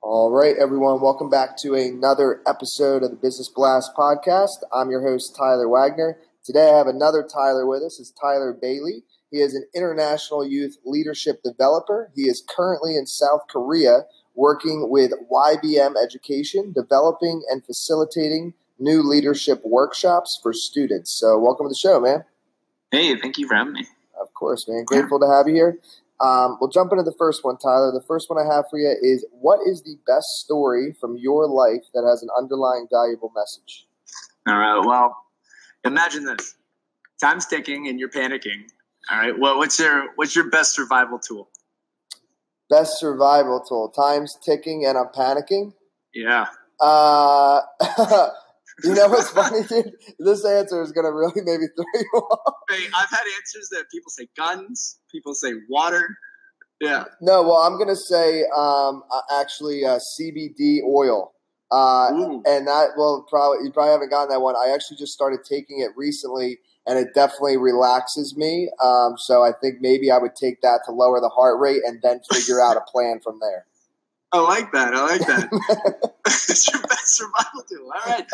All right, everyone, welcome back to another episode of the Business Blast podcast. I'm your host, Tyler Wagner. Today I have another Tyler with us. It's Tyler Bayley. He is an international youth leadership developer. He is currently in South Korea working with YBM Education, developing and facilitating new leadership workshops for students. So, welcome to the show, man. Hey, thank you for having me. Of course, man. Grateful to have you here. Um, we'll jump into the first one, Tyler. The first one I have for you is what is the best story from your life that has an underlying valuable message? All right. Well, imagine this: time's ticking and you're panicking. All right. Well, what's your what's your best survival tool? Best survival tool. Time's ticking and I'm panicking. Yeah. Uh, you know what's funny, dude? This answer is gonna really maybe throw you off. Hey, I've had answers that people say guns, people say water. Yeah. No, well, I'm gonna say um, uh, actually uh, CBD oil. Uh, Ooh. and that well, probably you probably haven't gotten that one. I actually just started taking it recently, and it definitely relaxes me. Um, so I think maybe I would take that to lower the heart rate, and then figure out a plan from there. I like that. I like that. it's your best survival tool. All right.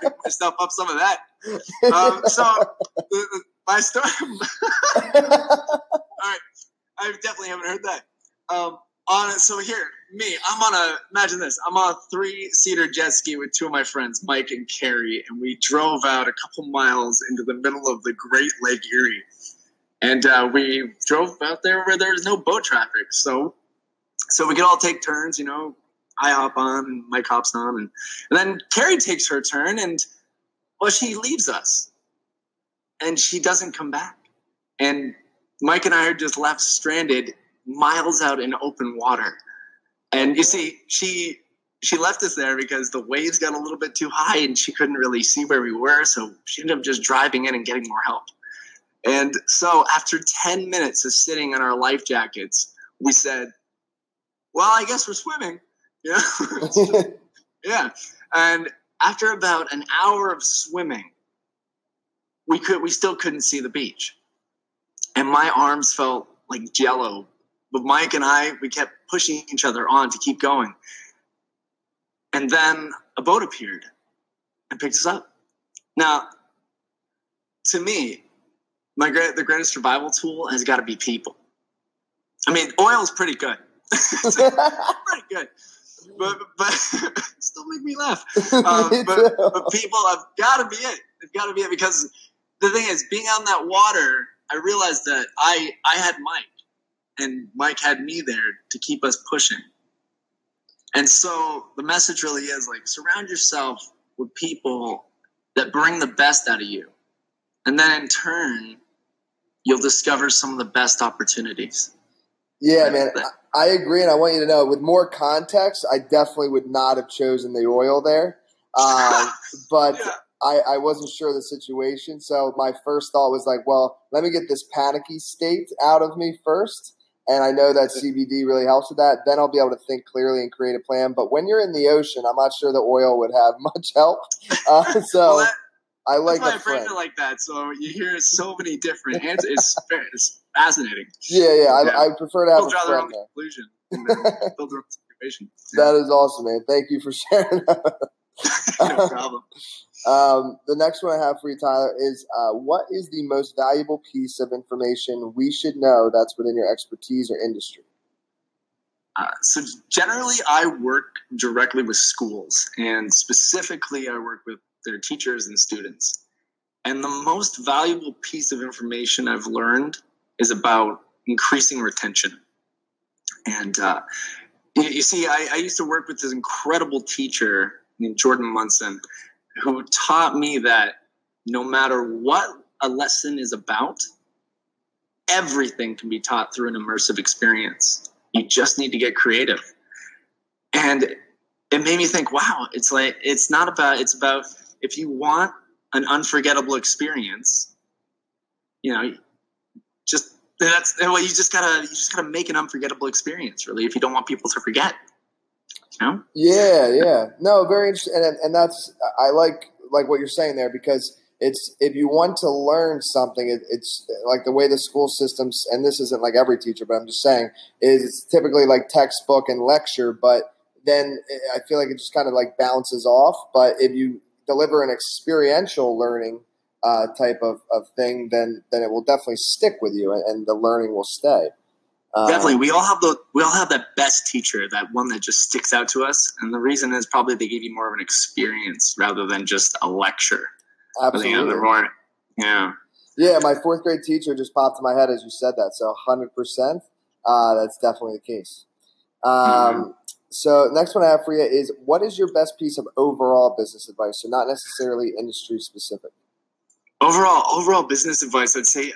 Pick myself up some of that. Um, so, the, the, my story. All right. I definitely haven't heard that. Um, on. So here, me, I'm on a. Imagine this. I'm on a three-seater jet ski with two of my friends, Mike and Carrie, and we drove out a couple miles into the middle of the Great Lake Erie, and uh, we drove out there where there's no boat traffic. So, so we could all take turns. You know, I hop on Mike hops on, and, and then Carrie takes her turn, and well, she leaves us, and she doesn't come back, and Mike and I are just left stranded miles out in open water. And you see, she she left us there because the waves got a little bit too high and she couldn't really see where we were, so she ended up just driving in and getting more help. And so after 10 minutes of sitting in our life jackets, we said, Well, I guess we're swimming. Yeah. yeah. And after about an hour of swimming, we could we still couldn't see the beach. And my arms felt like jello but Mike and I, we kept pushing each other on to keep going. And then a boat appeared and picked us up. Now, to me, my great, the greatest survival tool has got to be people. I mean, oil is pretty good, pretty good, but but still make me laugh. Um, Me but, but people have got to be it. They've got to be it because the thing is, being on that water, I realized that I I had Mike and Mike had me there to keep us pushing. And so the message really is like surround yourself with people that bring the best out of you. And then in turn, you'll discover some of the best opportunities. Yeah, man, I agree, and I want you to know with more context, I definitely would not have chosen the oil there. Um, but Yeah. I, I wasn't sure of the situation, so my first thought was like, well, let me get this panicky state out of me first. And I know that CBD really helps with that. Then I'll be able to think clearly and create a plan. But when you're in the ocean, I'm not sure the oil would have much help. Uh, so Well, that- I like why a I framed friend. it like that. So you hear so many different answers. It's, it's fascinating. Yeah, yeah, I, I prefer to have a draw their own conclusion. build their own situation. That is awesome, man. Thank you for sharing that. no problem. Um, the next one I have for you, Tyler, is uh, what is the most valuable piece of information we should know that's within your expertise or industry? Uh, so generally, I work directly with schools, and specifically, I work with their teachers and students. And the most valuable piece of information I've learned is about increasing retention. And uh, you, you see, I, I used to work with this incredible teacher named Jordan Munson, who taught me that no matter what a lesson is about, everything can be taught through an immersive experience. You just need to get creative. And it made me think, wow, it's like it's not about it's about if you want an unforgettable experience, you know, just that's well, you just gotta you just gotta make an unforgettable experience, really, if you don't want people to forget. You know? Yeah, yeah. No, very interesting, and and that's I like like what you're saying there because it's if you want to learn something, it, it's like the way the school systems, and this isn't like every teacher, but I'm just saying, is it's typically like textbook and lecture, but then eh, I feel like it just kind of like bounces off. But if you deliver an experiential learning uh, type of, of thing, then then it will definitely stick with you, and, and the learning will stay. Um, definitely, we all have the we all have that best teacher, that one that just sticks out to us, and the reason is probably they gave you more of an experience rather than just a lecture. Absolutely. More, yeah. Yeah, my fourth grade teacher just popped in my head as you said that. So 100%, uh, that's definitely the case. Um, mm-hmm. So, next one I have for you is what is your best piece of overall business advice? So, not necessarily industry specific. Overall, overall business advice, I'd say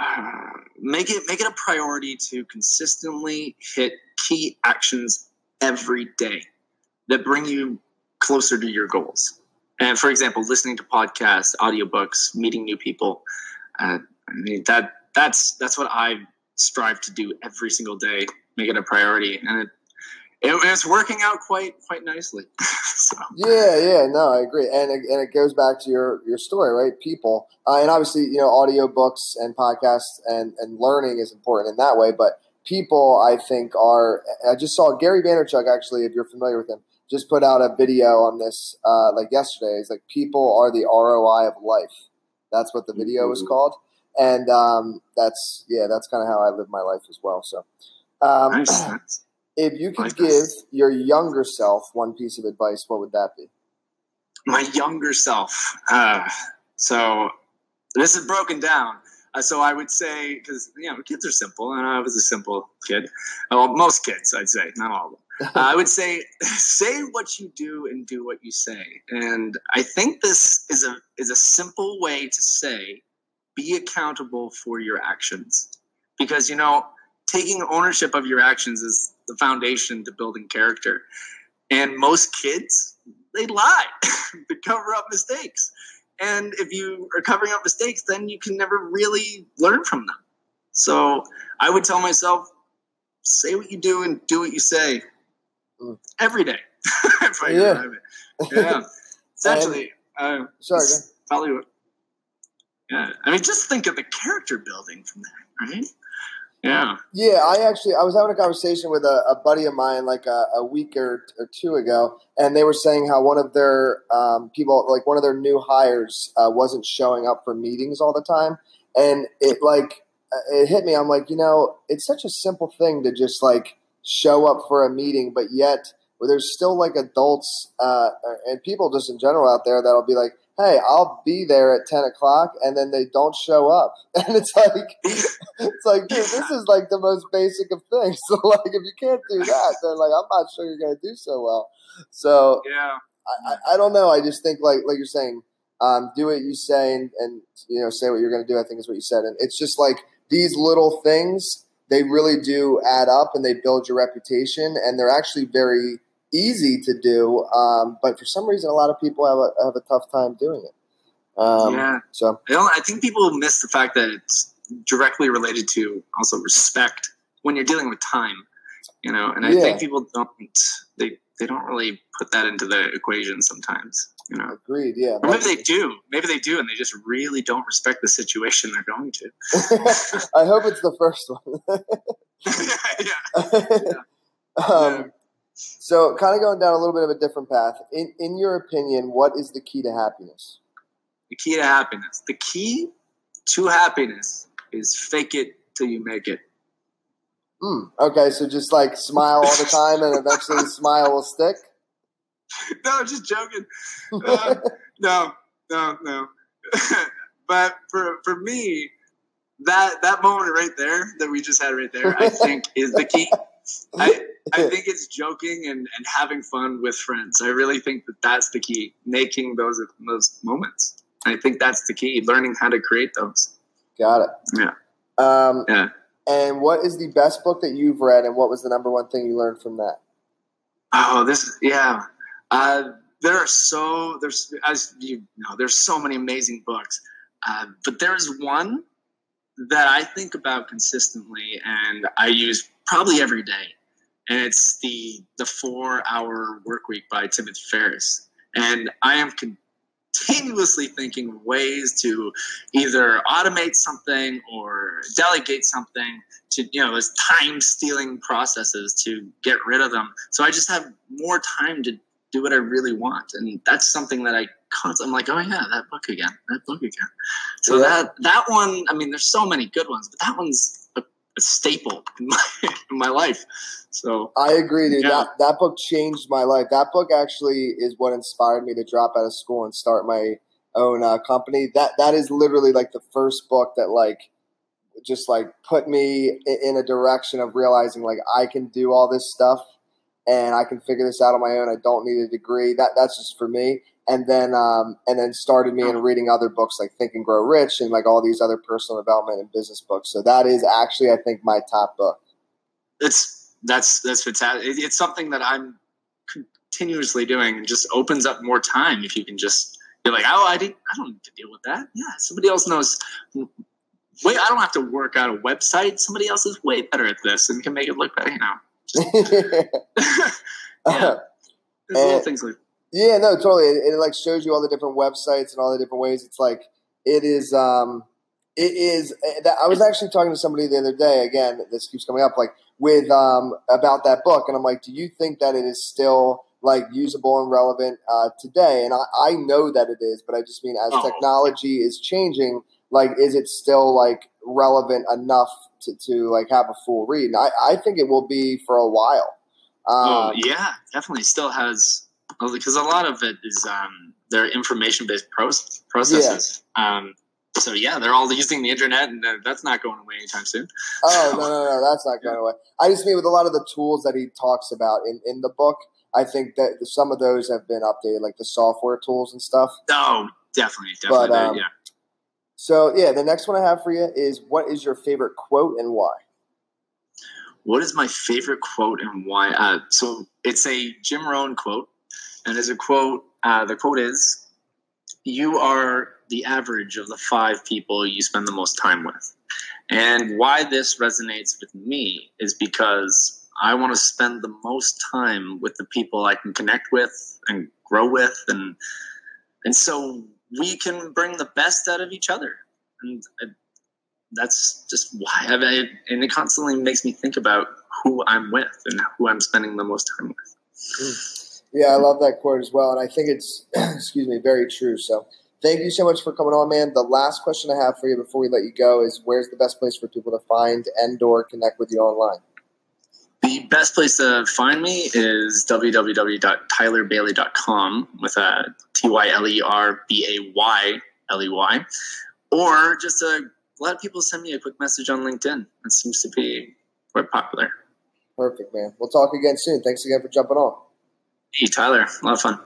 uh, make it make it a priority to consistently hit key actions every day that bring you closer to your goals. And for example, listening to podcasts, audiobooks, meeting new people. Uh, I mean that that's that's what I strive to do every single day. Make it a priority, and it, it it's working out quite quite nicely. so. Yeah, yeah, no, I agree, and it, and it goes back to your your story, right? People, uh, and obviously, you know, audiobooks and podcasts and and learning is important in that way, but people, I think, are. I just saw Gary Vaynerchuk actually, if you're familiar with him just put out a video on this uh, like yesterday. It's like people are the ROI of life. That's what the video was mm-hmm. called, and um, that's yeah, that's kind of how I live my life as well. So, um, nice. If you could give your younger self one piece of advice, what would that be? My younger self. Uh, so this is broken down. Uh, so I would say, because you know, kids are simple, and I was a simple kid. Well, most kids, I'd say, not all of them. uh, I would say, say what you do and do what you say. And I think this is a is a simple way to say, be accountable for your actions, because you know, taking ownership of your actions is the foundation to building character. And most kids, they lie to cover up mistakes. And if you are covering up mistakes, then you can never really learn from them. So I would tell myself, say what you do and do what you say mm. every day. yeah. yeah. Essentially, uh, sorry, probably yeah. I mean, just think of the character building from that, right? Yeah. Yeah, I actually I was having a conversation with a, a buddy of mine like a, a week or, or, two ago, and they were saying how one of their um, people, like one of their new hires, uh, wasn't showing up for meetings all the time, and it like uh, it hit me. I'm like, you know, it's such a simple thing to just like show up for a meeting, but yet there's still like adults uh, and people just in general out there that'll be like, hey, I'll be there at ten o'clock, and then they don't show up, and it's like, it's like, dude, this is like the most basic of things. So like, if you can't do that, then like, I'm not sure you're gonna do so well. So yeah, I, I don't know. I just think like like you're saying, um, do what you say, and, and you know, say what you're gonna do. I think is what you said, and it's just like these little things. They really do add up, and they build your reputation, and they're actually very easy to do, um, but for some reason, a lot of people have a have a tough time doing it. Um, yeah. So I, I think people miss the fact that it's directly related to also respect when you're dealing with time. You know, and I yeah. think people don't they they don't really put that into the equation sometimes. You know, agreed. Yeah, or maybe they do. Maybe they do, and they just really don't respect the situation they're going to. I hope it's the first one. yeah. yeah. Um, yeah. So, kind of going down a little bit of a different path. In in your opinion, what is the key to happiness? The key to happiness. The key to happiness is fake it till you make it. Mm, okay, so just like smile all the time, and eventually the smile will stick. No, just joking. Uh, no, no, no. but for for me, that that moment right there that we just had right there, I think is the key. I I think it's joking and, and having fun with friends. I really think that that's the key, making those those moments. I think that's the key, learning how to create those. Got it. Yeah. Um, yeah. And what is the best book that you've read, and what was the number one thing you learned from that? Oh, this yeah. Uh, there are so there's as you know there's so many amazing books, uh, but there's one that I think about consistently and I use probably every day, and it's the the Four Hour Work Week by Timothy Ferriss. and I am continuously thinking of ways to either automate something or delegate something to you know those time stealing processes to get rid of them. So i just have more time to do what i really want. And that's something that i constantly i'm like oh yeah that book again that book again. So that that one i mean there's so many good ones but that one's a, staple in my, in my life so I agree, dude. Yeah. That that book changed my life. That book actually is what inspired me to drop out of school and start my own uh, company. That that is literally like the first book that like just like put me in a direction of realizing like I can do all this stuff and I can figure this out on my own. I don't need a degree. That that's just for me. And then um, and then started me in reading other books like Think and Grow Rich and like all these other personal development and business books. So that is actually I think my top book. It's that's that's fantastic. It's something that I'm continuously doing, and just opens up more time if you can just be like, oh, I didn't, I don't need to deal with that. Yeah, somebody else knows. Wait, I don't have to work out a website. Somebody else is way better at this and can make it look better. You know. yeah. little things like. Yeah, no, totally. It, it like shows you all the different websites and all the different ways. It's like it is. um it is. Eh, I was actually talking to somebody the other day. Again, this keeps coming up. Like with um, about that book, and I'm like, do you think that it is still like usable and relevant uh, today? And I, I know that it is, but I just mean as oh. technology is changing, like, is it still like relevant enough to, to like have a full read? And I, I think it will be for a while. Um, oh yeah, definitely still has because a lot of it is um, their information based processes. Yeah. Um, so yeah, they're all using the internet, and that's not going away anytime soon. Oh no, no, no, that's not going away. I just mean with a lot of the tools that he talks about in in the book. I think that some of those have been updated, like the software tools and stuff. Oh, definitely, definitely, but, um, yeah. So yeah, the next one I have for you is what is your favorite quote and why? What is my favorite quote and why? Uh, so it's a Jim Rohn quote, and as a quote, uh, the quote is, "You are the average of the five people you spend the most time with. And why this resonates with me is because I want to spend the most time with the people I can connect with and grow with and and so we can bring the best out of each other. And that's just why I, I and it constantly makes me think about who I'm with and who I'm spending the most time with. Yeah, I love that quote as well, and I think it's excuse me very true. So thank you so much for coming on, man. The last question I have for you before we let you go is where's the best place for people to find and or connect with you online? The best place to find me is www.tylerbayley.com with a T Y L E R B A Y L E Y. Or just uh, a lot of people send me a quick message on LinkedIn. That seems to be quite popular. Perfect, man. We'll talk again soon. Thanks again for jumping on. Hey, Tyler. A lot of fun.